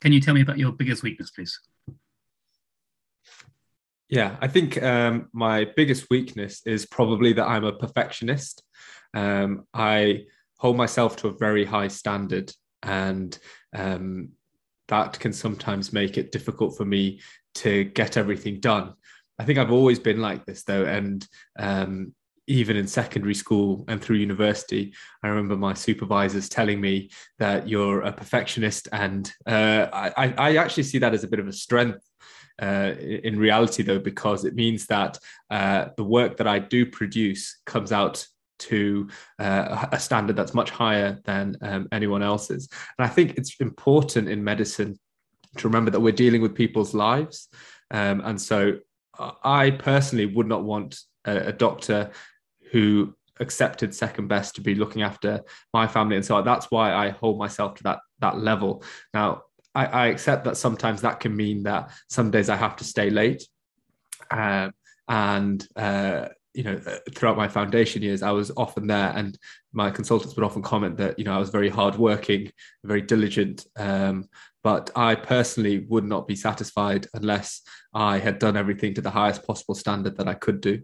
Can you tell me about your biggest weakness, please? Yeah, I think um, my biggest weakness is probably that I'm a perfectionist. Um, I hold myself to a very high standard, and um, that can sometimes make it difficult for me to get everything done. I think I've always been like this, though, and um, even in secondary school and through university, I remember my supervisors telling me that you're a perfectionist, and uh, I, I actually see that as a bit of a strength uh, in reality, though, because it means that uh, the work that I do produce comes out to uh, a standard that's much higher than um, anyone else's. And I think it's important in medicine to remember that we're dealing with people's lives. Um, and so I personally would not want a, a, doctor who accepted second best to be looking after my family. And so that's why I hold myself to that, that level. Now, I, I accept that sometimes that can mean that some days I have to stay late. Um, and uh, you know, throughout my foundation years, I was often there, and my consultants would often comment that you know I was very hardworking, very diligent. Um, but I personally would not be satisfied unless I had done everything to the highest possible standard that I could do.